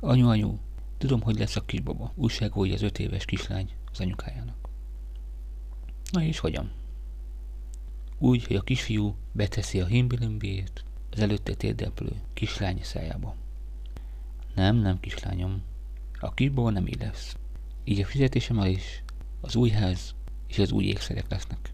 Anyu, anyu, tudom, hogy lesz a kisbaba. Újságolja az öt éves kislány az anyukájának. Na és hogyan? Úgy, hogy a kisfiú beteszi a himbilimbét az előtte térdeplő kislány szájába. Nem, nem, kislányom. A kisbaba nem így lesz. Így a fizetésem is, az új ház és az új ékszerek lesznek.